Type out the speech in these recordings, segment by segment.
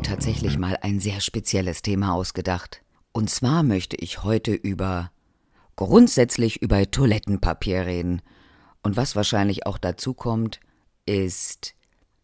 mir tatsächlich mal ein sehr spezielles Thema ausgedacht. Und zwar möchte ich heute über grundsätzlich über Toilettenpapier reden. Und was wahrscheinlich auch dazu kommt, ist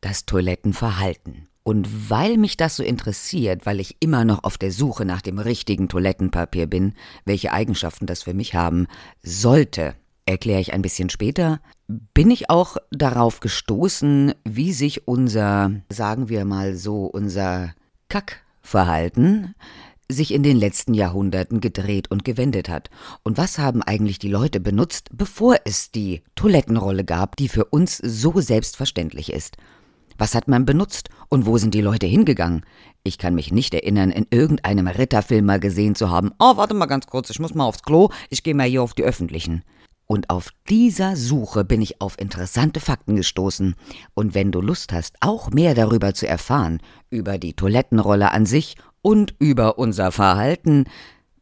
das Toilettenverhalten. Und weil mich das so interessiert, weil ich immer noch auf der Suche nach dem richtigen Toilettenpapier bin, welche Eigenschaften das für mich haben sollte, erkläre ich ein bisschen später, bin ich auch darauf gestoßen, wie sich unser, sagen wir mal so, unser Kackverhalten sich in den letzten Jahrhunderten gedreht und gewendet hat. Und was haben eigentlich die Leute benutzt, bevor es die Toilettenrolle gab, die für uns so selbstverständlich ist? Was hat man benutzt und wo sind die Leute hingegangen? Ich kann mich nicht erinnern, in irgendeinem Ritterfilm mal gesehen zu haben, oh, warte mal ganz kurz, ich muss mal aufs Klo, ich gehe mal hier auf die öffentlichen. Und auf dieser Suche bin ich auf interessante Fakten gestoßen. Und wenn du Lust hast, auch mehr darüber zu erfahren, über die Toilettenrolle an sich und über unser Verhalten,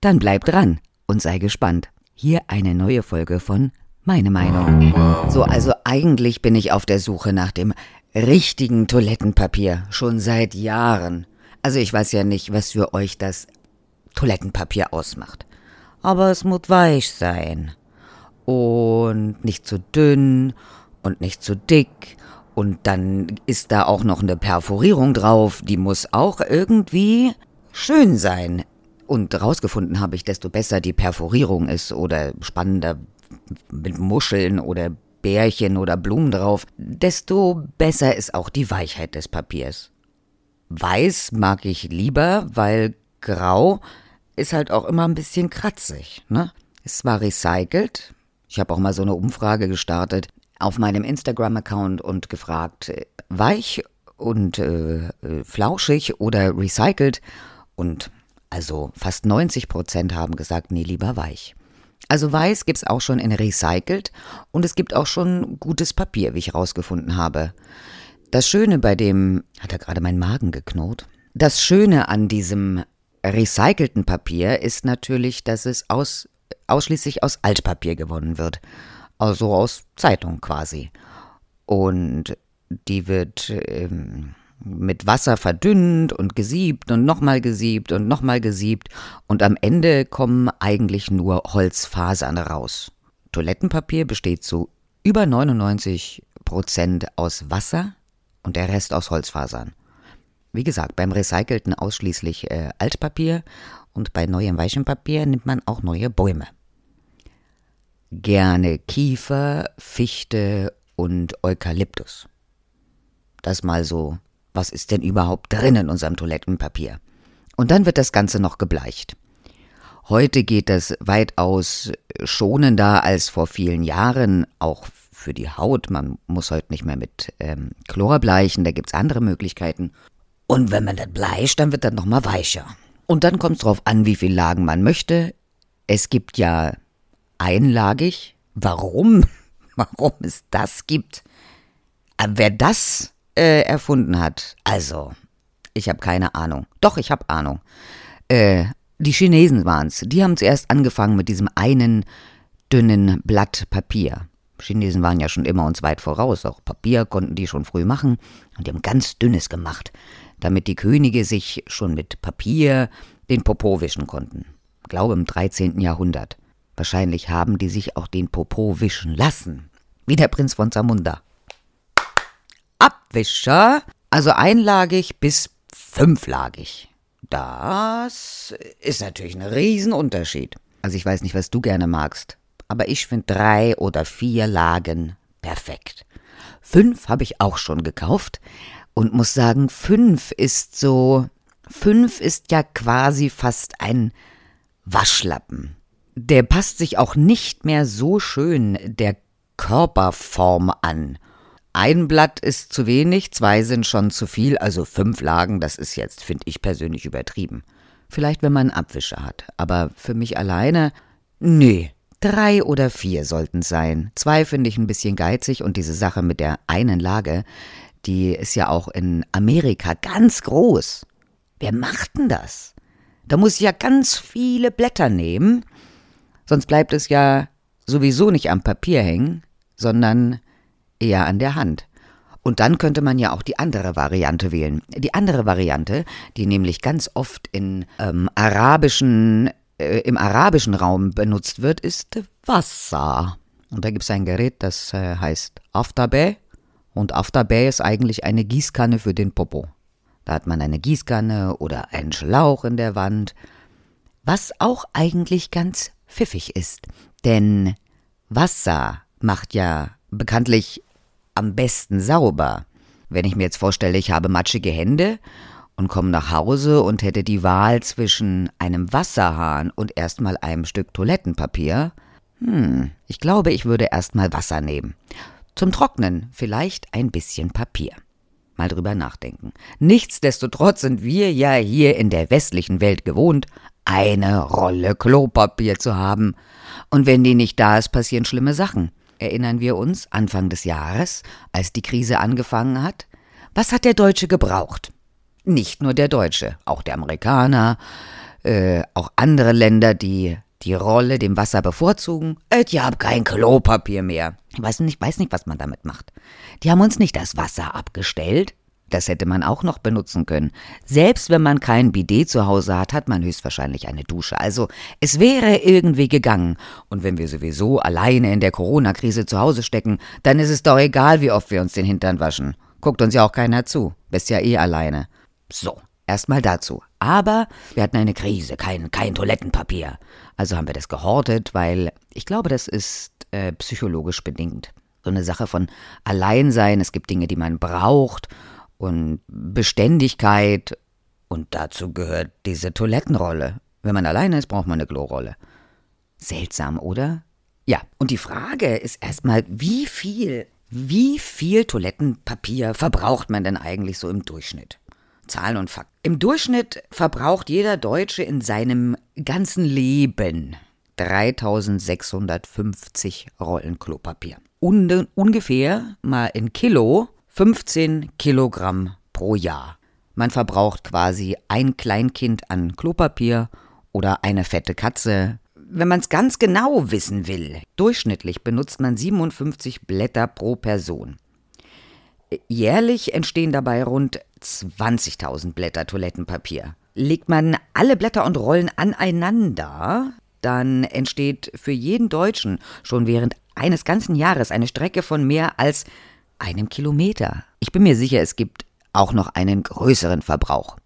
dann bleib dran und sei gespannt. Hier eine neue Folge von Meine Meinung. So, also eigentlich bin ich auf der Suche nach dem richtigen Toilettenpapier, schon seit Jahren. Also ich weiß ja nicht, was für euch das Toilettenpapier ausmacht. Aber es muss weich sein und nicht zu dünn und nicht zu dick. Und dann ist da auch noch eine Perforierung drauf, die muss auch irgendwie schön sein. Und rausgefunden habe ich, desto besser die Perforierung ist oder spannender mit Muscheln oder Bärchen oder Blumen drauf, desto besser ist auch die Weichheit des Papiers. Weiß mag ich lieber, weil grau ist halt auch immer ein bisschen kratzig, ne? Es war recycelt, ich habe auch mal so eine Umfrage gestartet auf meinem Instagram-Account und gefragt, weich und äh, äh, flauschig oder recycelt. Und also fast 90 Prozent haben gesagt, nee, lieber weich. Also weiß gibt es auch schon in recycelt und es gibt auch schon gutes Papier, wie ich rausgefunden habe. Das Schöne bei dem, hat er gerade meinen Magen geknurrt? Das Schöne an diesem recycelten Papier ist natürlich, dass es aus ausschließlich aus Altpapier gewonnen wird. Also aus Zeitung quasi. Und die wird ähm, mit Wasser verdünnt und gesiebt und nochmal gesiebt und nochmal gesiebt. Und am Ende kommen eigentlich nur Holzfasern raus. Toilettenpapier besteht zu über 99 Prozent aus Wasser und der Rest aus Holzfasern. Wie gesagt, beim Recycelten ausschließlich äh, Altpapier und bei neuem weichem Papier nimmt man auch neue Bäume. Gerne Kiefer, Fichte und Eukalyptus. Das mal so, was ist denn überhaupt drin in unserem Toilettenpapier? Und dann wird das Ganze noch gebleicht. Heute geht das weitaus schonender als vor vielen Jahren, auch für die Haut. Man muss heute nicht mehr mit ähm, Chlor bleichen, da gibt es andere Möglichkeiten. Und wenn man das bleicht, dann wird das nochmal weicher. Und dann kommt es darauf an, wie viele Lagen man möchte. Es gibt ja einlagig. Warum? Warum es das gibt? Aber wer das äh, erfunden hat, also, ich habe keine Ahnung. Doch, ich habe Ahnung. Äh, die Chinesen waren es. Die haben zuerst angefangen mit diesem einen dünnen Blatt Papier. Chinesen waren ja schon immer uns weit voraus. Auch Papier konnten die schon früh machen. Und die haben ganz dünnes gemacht damit die Könige sich schon mit Papier den Popo wischen konnten. Glaube im 13. Jahrhundert. Wahrscheinlich haben die sich auch den Popo wischen lassen. Wie der Prinz von Zamunda. Abwischer, also einlagig bis fünflagig. Das ist natürlich ein Riesenunterschied. Also ich weiß nicht, was du gerne magst, aber ich finde drei oder vier Lagen perfekt. Fünf habe ich auch schon gekauft, und muss sagen, fünf ist so, fünf ist ja quasi fast ein Waschlappen. Der passt sich auch nicht mehr so schön der Körperform an. Ein Blatt ist zu wenig, zwei sind schon zu viel, also fünf Lagen, das ist jetzt, finde ich persönlich übertrieben. Vielleicht, wenn man einen Abwischer hat, aber für mich alleine, nee, drei oder vier sollten sein. Zwei finde ich ein bisschen geizig und diese Sache mit der einen Lage, die ist ja auch in Amerika ganz groß. Wer macht denn das? Da muss ich ja ganz viele Blätter nehmen, sonst bleibt es ja sowieso nicht am Papier hängen, sondern eher an der Hand. Und dann könnte man ja auch die andere Variante wählen. Die andere Variante, die nämlich ganz oft in ähm, arabischen, äh, im arabischen Raum benutzt wird, ist Wasser. Und da gibt es ein Gerät, das äh, heißt Aftabay. Und Aftabay ist eigentlich eine Gießkanne für den Popo. Da hat man eine Gießkanne oder einen Schlauch in der Wand. Was auch eigentlich ganz pfiffig ist. Denn Wasser macht ja bekanntlich am besten sauber. Wenn ich mir jetzt vorstelle, ich habe matschige Hände und komme nach Hause und hätte die Wahl zwischen einem Wasserhahn und erstmal einem Stück Toilettenpapier, hm, ich glaube, ich würde erstmal Wasser nehmen. Zum Trocknen vielleicht ein bisschen Papier. Mal drüber nachdenken. Nichtsdestotrotz sind wir ja hier in der westlichen Welt gewohnt, eine Rolle Klopapier zu haben. Und wenn die nicht da ist, passieren schlimme Sachen. Erinnern wir uns Anfang des Jahres, als die Krise angefangen hat? Was hat der Deutsche gebraucht? Nicht nur der Deutsche, auch der Amerikaner, äh, auch andere Länder, die die Rolle dem Wasser bevorzugen. Ich hab kein Klopapier mehr. Ich weiß nicht, weiß nicht, was man damit macht. Die haben uns nicht das Wasser abgestellt. Das hätte man auch noch benutzen können. Selbst wenn man kein Bidet zu Hause hat, hat man höchstwahrscheinlich eine Dusche. Also es wäre irgendwie gegangen. Und wenn wir sowieso alleine in der Corona-Krise zu Hause stecken, dann ist es doch egal, wie oft wir uns den Hintern waschen. Guckt uns ja auch keiner zu. Bist ja eh alleine. So, erstmal dazu. Aber wir hatten eine Krise, kein, kein Toilettenpapier. Also haben wir das gehortet, weil ich glaube, das ist äh, psychologisch bedingt. So eine Sache von Alleinsein. Es gibt Dinge, die man braucht und Beständigkeit. Und dazu gehört diese Toilettenrolle. Wenn man alleine ist, braucht man eine Klorolle. Seltsam, oder? Ja, und die Frage ist erstmal, wie viel, wie viel Toilettenpapier verbraucht man denn eigentlich so im Durchschnitt? Zahlen und Fakten. Im Durchschnitt verbraucht jeder Deutsche in seinem ganzen Leben 3650 Rollen Klopapier. Und ungefähr mal in Kilo 15 Kilogramm pro Jahr. Man verbraucht quasi ein Kleinkind an Klopapier oder eine fette Katze. Wenn man es ganz genau wissen will, durchschnittlich benutzt man 57 Blätter pro Person. Jährlich entstehen dabei rund 20.000 Blätter Toilettenpapier. Legt man alle Blätter und Rollen aneinander, dann entsteht für jeden Deutschen schon während eines ganzen Jahres eine Strecke von mehr als einem Kilometer. Ich bin mir sicher, es gibt auch noch einen größeren Verbrauch.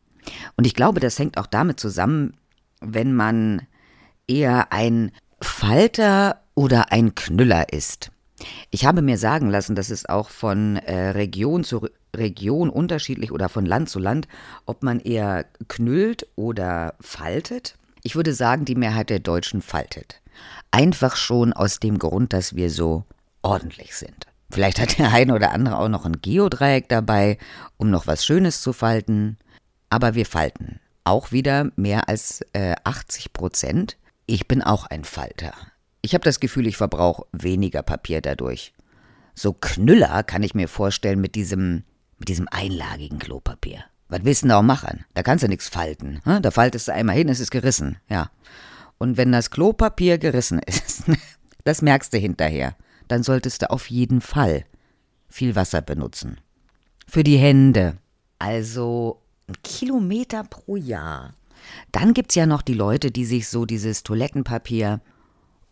Und ich glaube, das hängt auch damit zusammen, wenn man eher ein Falter oder ein Knüller ist. Ich habe mir sagen lassen, dass es auch von äh, Region zu Region unterschiedlich oder von Land zu Land, ob man eher knüllt oder faltet. Ich würde sagen, die Mehrheit der Deutschen faltet. Einfach schon aus dem Grund, dass wir so ordentlich sind. Vielleicht hat der eine oder andere auch noch ein Geodreieck dabei, um noch was Schönes zu falten. Aber wir falten. Auch wieder mehr als äh, 80 Prozent. Ich bin auch ein Falter. Ich habe das Gefühl, ich verbrauche weniger Papier dadurch. So Knüller kann ich mir vorstellen mit diesem, mit diesem einlagigen Klopapier. Was willst du denn auch machen? Da kannst du nichts falten. Ne? Da faltest du einmal hin, es ist gerissen. Ja. Und wenn das Klopapier gerissen ist, das merkst du hinterher, dann solltest du auf jeden Fall viel Wasser benutzen. Für die Hände. Also ein Kilometer pro Jahr. Dann gibt's ja noch die Leute, die sich so dieses Toilettenpapier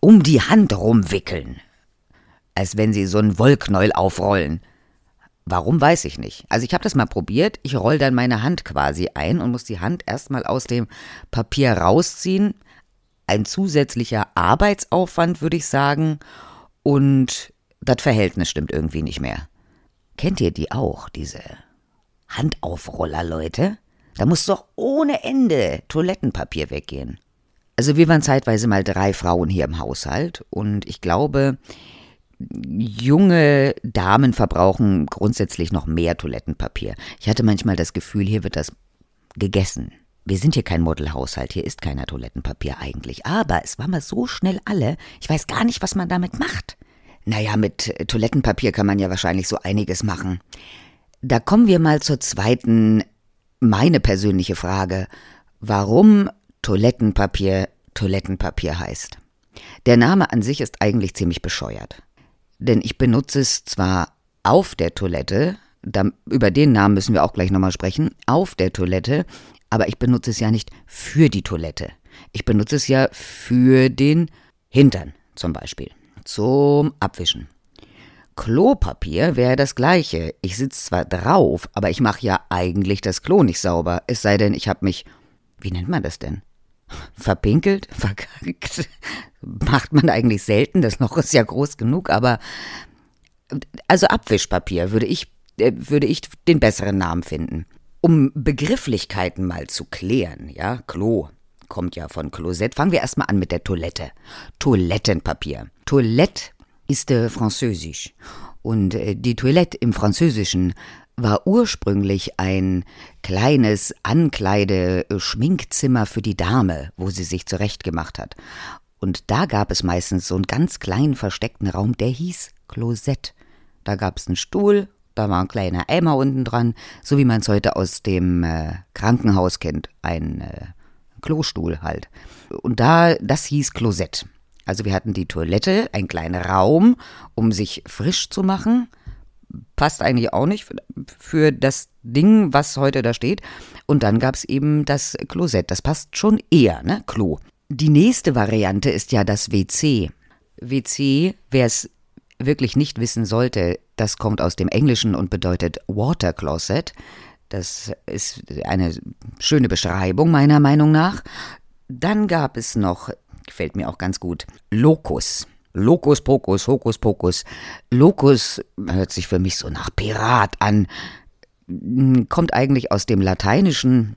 um die Hand rumwickeln. Als wenn sie so ein Wollknäuel aufrollen. Warum weiß ich nicht. Also ich habe das mal probiert. Ich roll dann meine Hand quasi ein und muss die Hand erstmal aus dem Papier rausziehen. Ein zusätzlicher Arbeitsaufwand, würde ich sagen. Und das Verhältnis stimmt irgendwie nicht mehr. Kennt ihr die auch, diese Handaufroller, Leute? Da muss doch ohne Ende Toilettenpapier weggehen. Also wir waren zeitweise mal drei Frauen hier im Haushalt und ich glaube, junge Damen verbrauchen grundsätzlich noch mehr Toilettenpapier. Ich hatte manchmal das Gefühl, hier wird das gegessen. Wir sind hier kein Modelhaushalt, hier ist keiner Toilettenpapier eigentlich. Aber es war mal so schnell alle, ich weiß gar nicht, was man damit macht. Naja, mit Toilettenpapier kann man ja wahrscheinlich so einiges machen. Da kommen wir mal zur zweiten, meine persönliche Frage. Warum Toilettenpapier Toilettenpapier heißt. Der Name an sich ist eigentlich ziemlich bescheuert. Denn ich benutze es zwar auf der Toilette, da, über den Namen müssen wir auch gleich nochmal sprechen, auf der Toilette, aber ich benutze es ja nicht für die Toilette. Ich benutze es ja für den Hintern zum Beispiel, zum Abwischen. Klopapier wäre das gleiche. Ich sitze zwar drauf, aber ich mache ja eigentlich das Klo nicht sauber. Es sei denn, ich habe mich, wie nennt man das denn? Verpinkelt? Verkackt? Macht man eigentlich selten. Das Loch ist ja groß genug, aber also Abwischpapier würde ich, äh, würde ich den besseren Namen finden. Um Begrifflichkeiten mal zu klären, ja, Klo kommt ja von Klosett. Fangen wir erstmal an mit der Toilette. Toilettenpapier. Toilette ist äh, französisch. Und äh, die Toilette im Französischen war ursprünglich ein kleines Ankleide-Schminkzimmer für die Dame, wo sie sich zurechtgemacht hat. Und da gab es meistens so einen ganz kleinen versteckten Raum, der hieß Klosett. Da gab es einen Stuhl, da war ein kleiner Eimer unten dran, so wie man es heute aus dem äh, Krankenhaus kennt, ein äh, Klostuhl halt. Und da, das hieß Klosett. Also wir hatten die Toilette, ein kleiner Raum, um sich frisch zu machen. Passt eigentlich auch nicht für, das Ding, was heute da steht. Und dann gab es eben das Klosett. Das passt schon eher, ne? Klo. Die nächste Variante ist ja das WC. WC, wer es wirklich nicht wissen sollte, das kommt aus dem Englischen und bedeutet Water Closet. Das ist eine schöne Beschreibung meiner Meinung nach. Dann gab es noch gefällt mir auch ganz gut. Locus. Locus Pocus, Hokus Pokus. Locus hört sich für mich so nach Pirat an. Kommt eigentlich aus dem Lateinischen.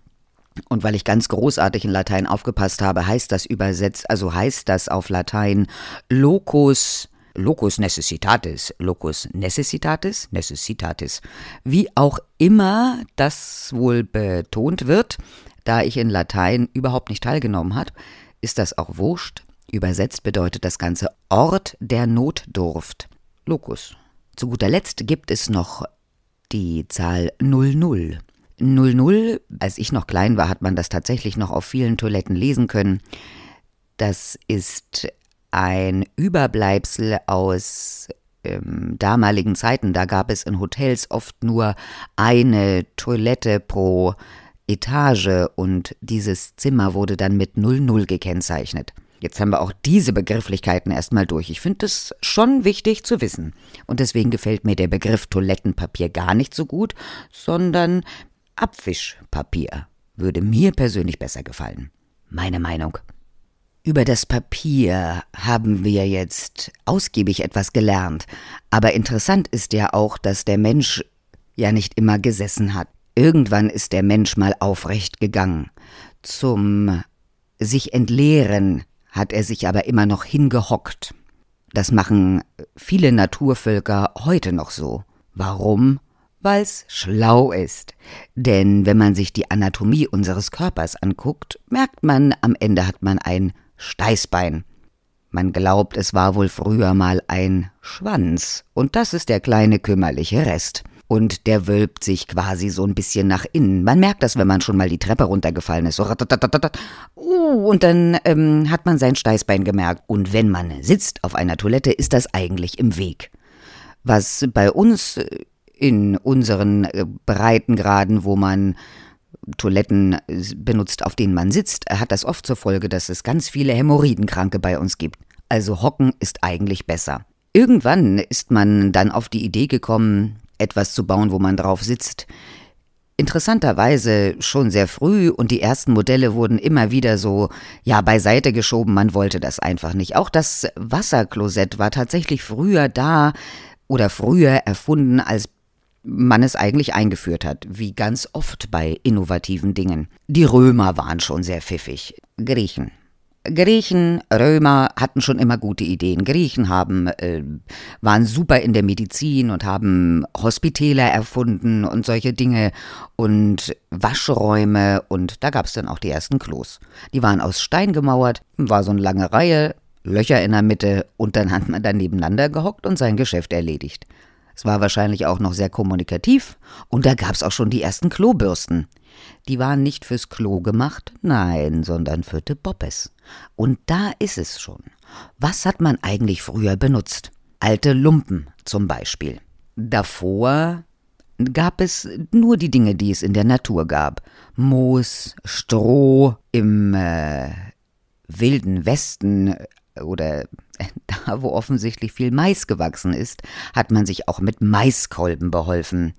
Und weil ich ganz großartig in Latein aufgepasst habe, heißt das übersetzt, also heißt das auf Latein Locus, Locus necessitatis, Locus necessitatis, necessitatis. Wie auch immer das wohl betont wird, da ich in Latein überhaupt nicht teilgenommen habe, ist das auch wurscht. Übersetzt bedeutet das Ganze Ort der Notdurft. Locus. Zu guter Letzt gibt es noch die Zahl 00. 00, als ich noch klein war, hat man das tatsächlich noch auf vielen Toiletten lesen können. Das ist ein Überbleibsel aus ähm, damaligen Zeiten. Da gab es in Hotels oft nur eine Toilette pro Etage und dieses Zimmer wurde dann mit 00 gekennzeichnet. Jetzt haben wir auch diese Begrifflichkeiten erstmal durch. Ich finde es schon wichtig zu wissen. Und deswegen gefällt mir der Begriff Toilettenpapier gar nicht so gut, sondern Abwischpapier würde mir persönlich besser gefallen. Meine Meinung. Über das Papier haben wir jetzt ausgiebig etwas gelernt, aber interessant ist ja auch, dass der Mensch ja nicht immer gesessen hat. Irgendwann ist der Mensch mal aufrecht gegangen. Zum sich entleeren hat er sich aber immer noch hingehockt. Das machen viele Naturvölker heute noch so. Warum? Weil's schlau ist. Denn wenn man sich die Anatomie unseres Körpers anguckt, merkt man, am Ende hat man ein Steißbein. Man glaubt, es war wohl früher mal ein Schwanz, und das ist der kleine kümmerliche Rest und der wölbt sich quasi so ein bisschen nach innen. Man merkt das, wenn man schon mal die Treppe runtergefallen ist. So uh, und dann ähm, hat man sein Steißbein gemerkt. Und wenn man sitzt auf einer Toilette, ist das eigentlich im Weg. Was bei uns äh, in unseren äh, Breitengraden, wo man Toiletten äh, benutzt, auf denen man sitzt, hat das oft zur Folge, dass es ganz viele Hämorrhoidenkranke bei uns gibt. Also hocken ist eigentlich besser. Irgendwann ist man dann auf die Idee gekommen, etwas zu bauen, wo man drauf sitzt. Interessanterweise schon sehr früh und die ersten Modelle wurden immer wieder so, ja, beiseite geschoben, man wollte das einfach nicht. Auch das Wasserklosett war tatsächlich früher da oder früher erfunden, als man es eigentlich eingeführt hat, wie ganz oft bei innovativen Dingen. Die Römer waren schon sehr pfiffig. Griechen. Griechen, Römer hatten schon immer gute Ideen. Griechen haben, äh, waren super in der Medizin und haben Hospitäler erfunden und solche Dinge und Waschräume und da gab es dann auch die ersten Klos. Die waren aus Stein gemauert, war so eine lange Reihe, Löcher in der Mitte und dann hat man dann nebeneinander gehockt und sein Geschäft erledigt. Es war wahrscheinlich auch noch sehr kommunikativ und da gab es auch schon die ersten Klobürsten. Die waren nicht fürs Klo gemacht, nein, sondern für de Boppes. Und da ist es schon. Was hat man eigentlich früher benutzt? Alte Lumpen zum Beispiel. Davor gab es nur die Dinge, die es in der Natur gab. Moos, Stroh, im äh, wilden Westen oder da, wo offensichtlich viel Mais gewachsen ist, hat man sich auch mit Maiskolben beholfen.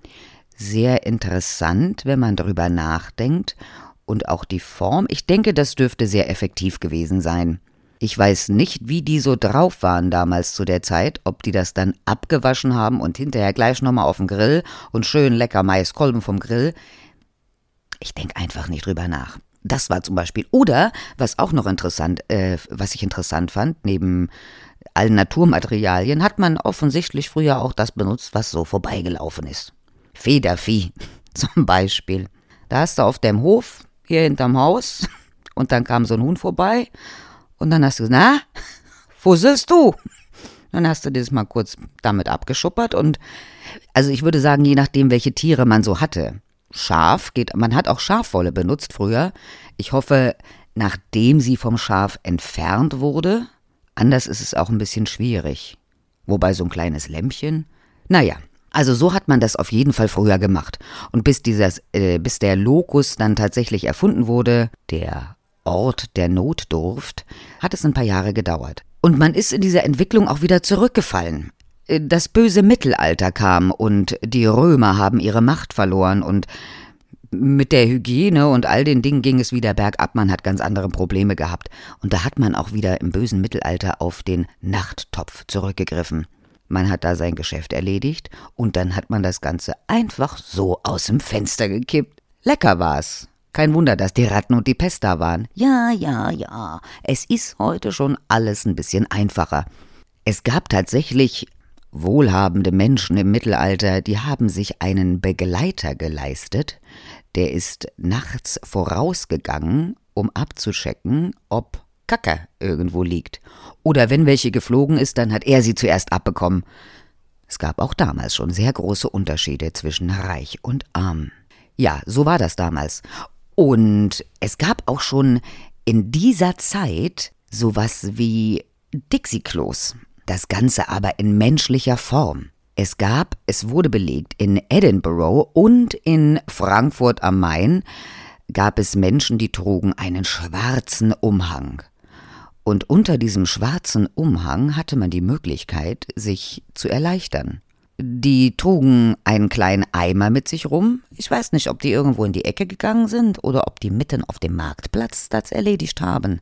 Sehr interessant, wenn man darüber nachdenkt. Und auch die Form, ich denke, das dürfte sehr effektiv gewesen sein. Ich weiß nicht, wie die so drauf waren damals zu der Zeit, ob die das dann abgewaschen haben und hinterher gleich nochmal auf den Grill und schön lecker Maiskolben vom Grill. Ich denke einfach nicht drüber nach. Das war zum Beispiel. Oder, was auch noch interessant, äh, was ich interessant fand, neben allen Naturmaterialien, hat man offensichtlich früher auch das benutzt, was so vorbeigelaufen ist. Federvieh zum Beispiel. Da hast du auf dem Hof, hier hinterm Haus, und dann kam so ein Huhn vorbei und dann hast du gesagt, na, fusselst du? Dann hast du das mal kurz damit abgeschuppert und also ich würde sagen, je nachdem, welche Tiere man so hatte. Schaf geht, man hat auch Schafwolle benutzt früher. Ich hoffe, nachdem sie vom Schaf entfernt wurde. Anders ist es auch ein bisschen schwierig. Wobei so ein kleines Lämpchen. Naja, also so hat man das auf jeden Fall früher gemacht. Und bis dieses, äh, bis der Lokus dann tatsächlich erfunden wurde, der Ort der Notdurft, hat es ein paar Jahre gedauert. Und man ist in dieser Entwicklung auch wieder zurückgefallen. Äh, das böse Mittelalter kam und die Römer haben ihre Macht verloren und mit der Hygiene und all den Dingen ging es wieder bergab, man hat ganz andere Probleme gehabt. Und da hat man auch wieder im bösen Mittelalter auf den Nachttopf zurückgegriffen. Man hat da sein Geschäft erledigt und dann hat man das Ganze einfach so aus dem Fenster gekippt. Lecker war's. Kein Wunder, dass die Ratten und die Pest da waren. Ja, ja, ja. Es ist heute schon alles ein bisschen einfacher. Es gab tatsächlich wohlhabende Menschen im Mittelalter, die haben sich einen Begleiter geleistet, der ist nachts vorausgegangen, um abzuchecken, ob Kacke irgendwo liegt. Oder wenn welche geflogen ist, dann hat er sie zuerst abbekommen. Es gab auch damals schon sehr große Unterschiede zwischen reich und arm. Ja, so war das damals. Und es gab auch schon in dieser Zeit sowas wie Dixie-Klos. Das Ganze aber in menschlicher Form. Es gab, es wurde belegt, in Edinburgh und in Frankfurt am Main gab es Menschen, die trugen einen schwarzen Umhang. Und unter diesem schwarzen Umhang hatte man die Möglichkeit, sich zu erleichtern. Die trugen einen kleinen Eimer mit sich rum. Ich weiß nicht, ob die irgendwo in die Ecke gegangen sind oder ob die mitten auf dem Marktplatz das erledigt haben.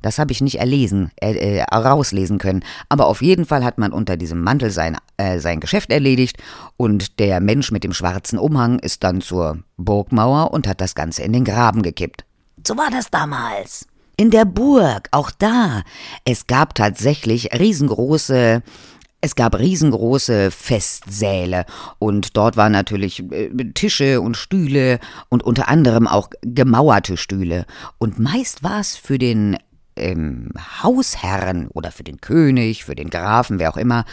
Das habe ich nicht erlesen, äh, äh, rauslesen können. Aber auf jeden Fall hat man unter diesem Mantel sein, äh, sein Geschäft erledigt und der Mensch mit dem schwarzen Umhang ist dann zur Burgmauer und hat das Ganze in den Graben gekippt. So war das damals. In der Burg, auch da. Es gab tatsächlich riesengroße es gab riesengroße Festsäle und dort waren natürlich äh, Tische und Stühle und unter anderem auch gemauerte Stühle. Und meist war es für den ähm, Hausherrn oder für den König, für den Grafen, wer auch immer,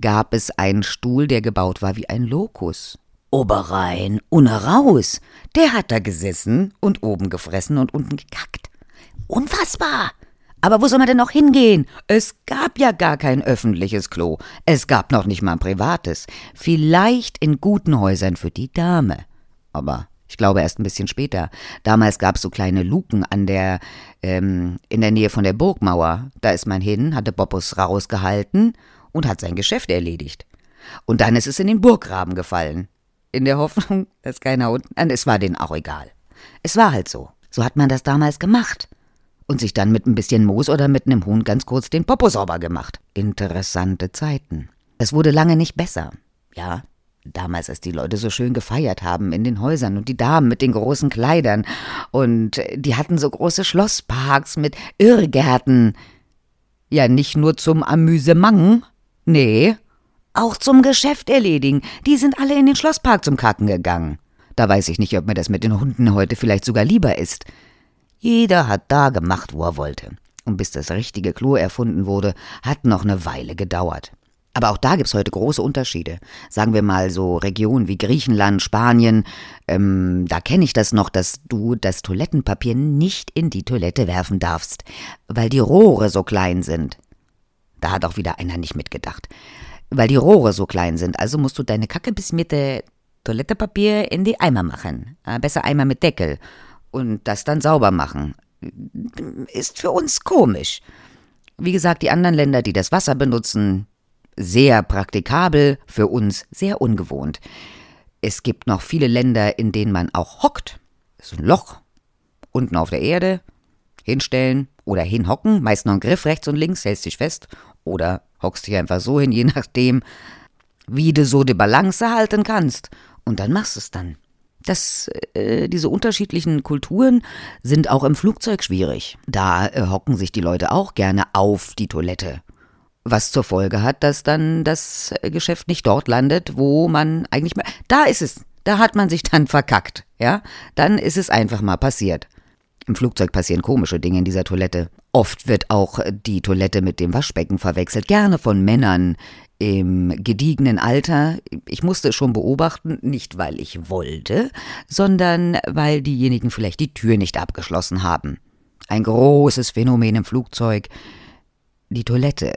gab es einen Stuhl, der gebaut war wie ein Lokus. Oberein, ohne raus. Der hat da gesessen und oben gefressen und unten gekackt. Unfassbar! Aber wo soll man denn noch hingehen? Es gab ja gar kein öffentliches Klo. Es gab noch nicht mal ein privates. Vielleicht in guten Häusern für die Dame. Aber ich glaube erst ein bisschen später. Damals gab es so kleine Luken an der, ähm, in der Nähe von der Burgmauer. Da ist man hin, hatte Bobbus rausgehalten und hat sein Geschäft erledigt. Und dann ist es in den Burggraben gefallen. In der Hoffnung, dass keiner unten. Es war denen auch egal. Es war halt so. So hat man das damals gemacht und sich dann mit ein bisschen Moos oder mit einem Huhn ganz kurz den Popo sauber gemacht. Interessante Zeiten. Es wurde lange nicht besser. Ja, damals, als die Leute so schön gefeiert haben in den Häusern und die Damen mit den großen Kleidern und die hatten so große Schlossparks mit Irrgärten. Ja, nicht nur zum Amüsement, nee, auch zum Geschäft erledigen. Die sind alle in den Schlosspark zum Kacken gegangen. Da weiß ich nicht, ob mir das mit den Hunden heute vielleicht sogar lieber ist. Jeder hat da gemacht, wo er wollte. Und bis das richtige Klo erfunden wurde, hat noch eine Weile gedauert. Aber auch da gibt's heute große Unterschiede. Sagen wir mal so Regionen wie Griechenland, Spanien, ähm, da kenne ich das noch, dass du das Toilettenpapier nicht in die Toilette werfen darfst, weil die Rohre so klein sind. Da hat auch wieder einer nicht mitgedacht. Weil die Rohre so klein sind, also musst du deine Kacke bis Mitte Toilettepapier in die Eimer machen. Äh, besser Eimer mit Deckel. Und das dann sauber machen. Ist für uns komisch. Wie gesagt, die anderen Länder, die das Wasser benutzen, sehr praktikabel, für uns sehr ungewohnt. Es gibt noch viele Länder, in denen man auch hockt. Ist ein Loch unten auf der Erde. Hinstellen oder hinhocken, meist noch ein Griff rechts und links, hältst dich fest. Oder hockst dich einfach so hin, je nachdem, wie du so die Balance halten kannst. Und dann machst du es dann. Das, äh, diese unterschiedlichen Kulturen sind auch im Flugzeug schwierig. Da äh, hocken sich die Leute auch gerne auf die Toilette. Was zur Folge hat, dass dann das äh, Geschäft nicht dort landet, wo man eigentlich mal. Da ist es. Da hat man sich dann verkackt. Ja? Dann ist es einfach mal passiert. Im Flugzeug passieren komische Dinge in dieser Toilette. Oft wird auch die Toilette mit dem Waschbecken verwechselt, gerne von Männern im gediegenen Alter. Ich musste es schon beobachten, nicht weil ich wollte, sondern weil diejenigen vielleicht die Tür nicht abgeschlossen haben. Ein großes Phänomen im Flugzeug. Die Toilette.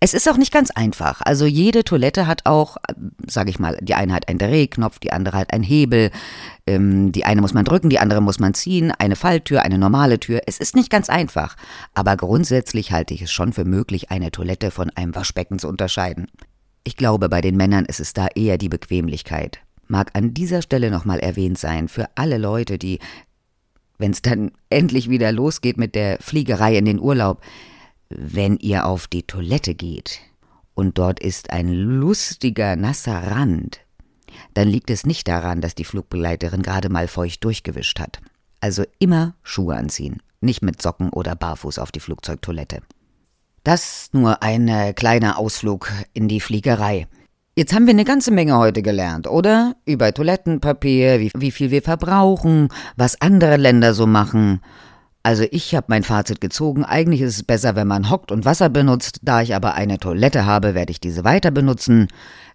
Es ist auch nicht ganz einfach. Also jede Toilette hat auch, sage ich mal, die eine hat einen Drehknopf, die andere hat einen Hebel. Ähm, die eine muss man drücken, die andere muss man ziehen. Eine Falltür, eine normale Tür. Es ist nicht ganz einfach. Aber grundsätzlich halte ich es schon für möglich, eine Toilette von einem Waschbecken zu unterscheiden. Ich glaube, bei den Männern ist es da eher die Bequemlichkeit. Mag an dieser Stelle nochmal erwähnt sein, für alle Leute, die, wenn es dann endlich wieder losgeht mit der Fliegerei in den Urlaub, wenn ihr auf die Toilette geht und dort ist ein lustiger, nasser Rand, dann liegt es nicht daran, dass die Flugbegleiterin gerade mal feucht durchgewischt hat. Also immer Schuhe anziehen, nicht mit Socken oder barfuß auf die Flugzeugtoilette. Das nur ein äh, kleiner Ausflug in die Fliegerei. Jetzt haben wir eine ganze Menge heute gelernt, oder? Über Toilettenpapier, wie, wie viel wir verbrauchen, was andere Länder so machen. Also ich habe mein Fazit gezogen, eigentlich ist es besser, wenn man hockt und Wasser benutzt, da ich aber eine Toilette habe, werde ich diese weiter benutzen.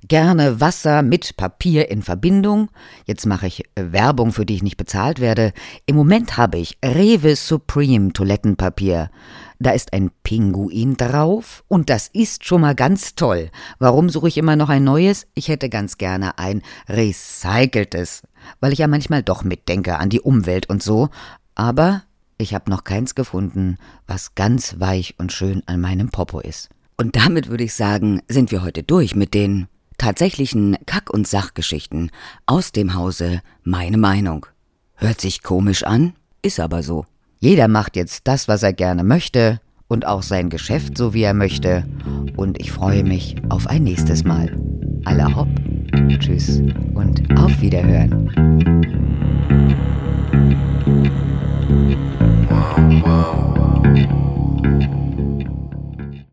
Gerne Wasser mit Papier in Verbindung. Jetzt mache ich äh, Werbung, für die ich nicht bezahlt werde. Im Moment habe ich Rewe Supreme Toilettenpapier. Da ist ein Pinguin drauf und das ist schon mal ganz toll. Warum suche ich immer noch ein neues? Ich hätte ganz gerne ein recyceltes, weil ich ja manchmal doch mitdenke an die Umwelt und so. Aber ich habe noch keins gefunden, was ganz weich und schön an meinem Popo ist. Und damit würde ich sagen, sind wir heute durch mit den tatsächlichen Kack- und Sachgeschichten aus dem Hause Meine Meinung. Hört sich komisch an, ist aber so. Jeder macht jetzt das, was er gerne möchte und auch sein Geschäft so, wie er möchte. Und ich freue mich auf ein nächstes Mal. Aller hopp, tschüss und auf Wiederhören. wow.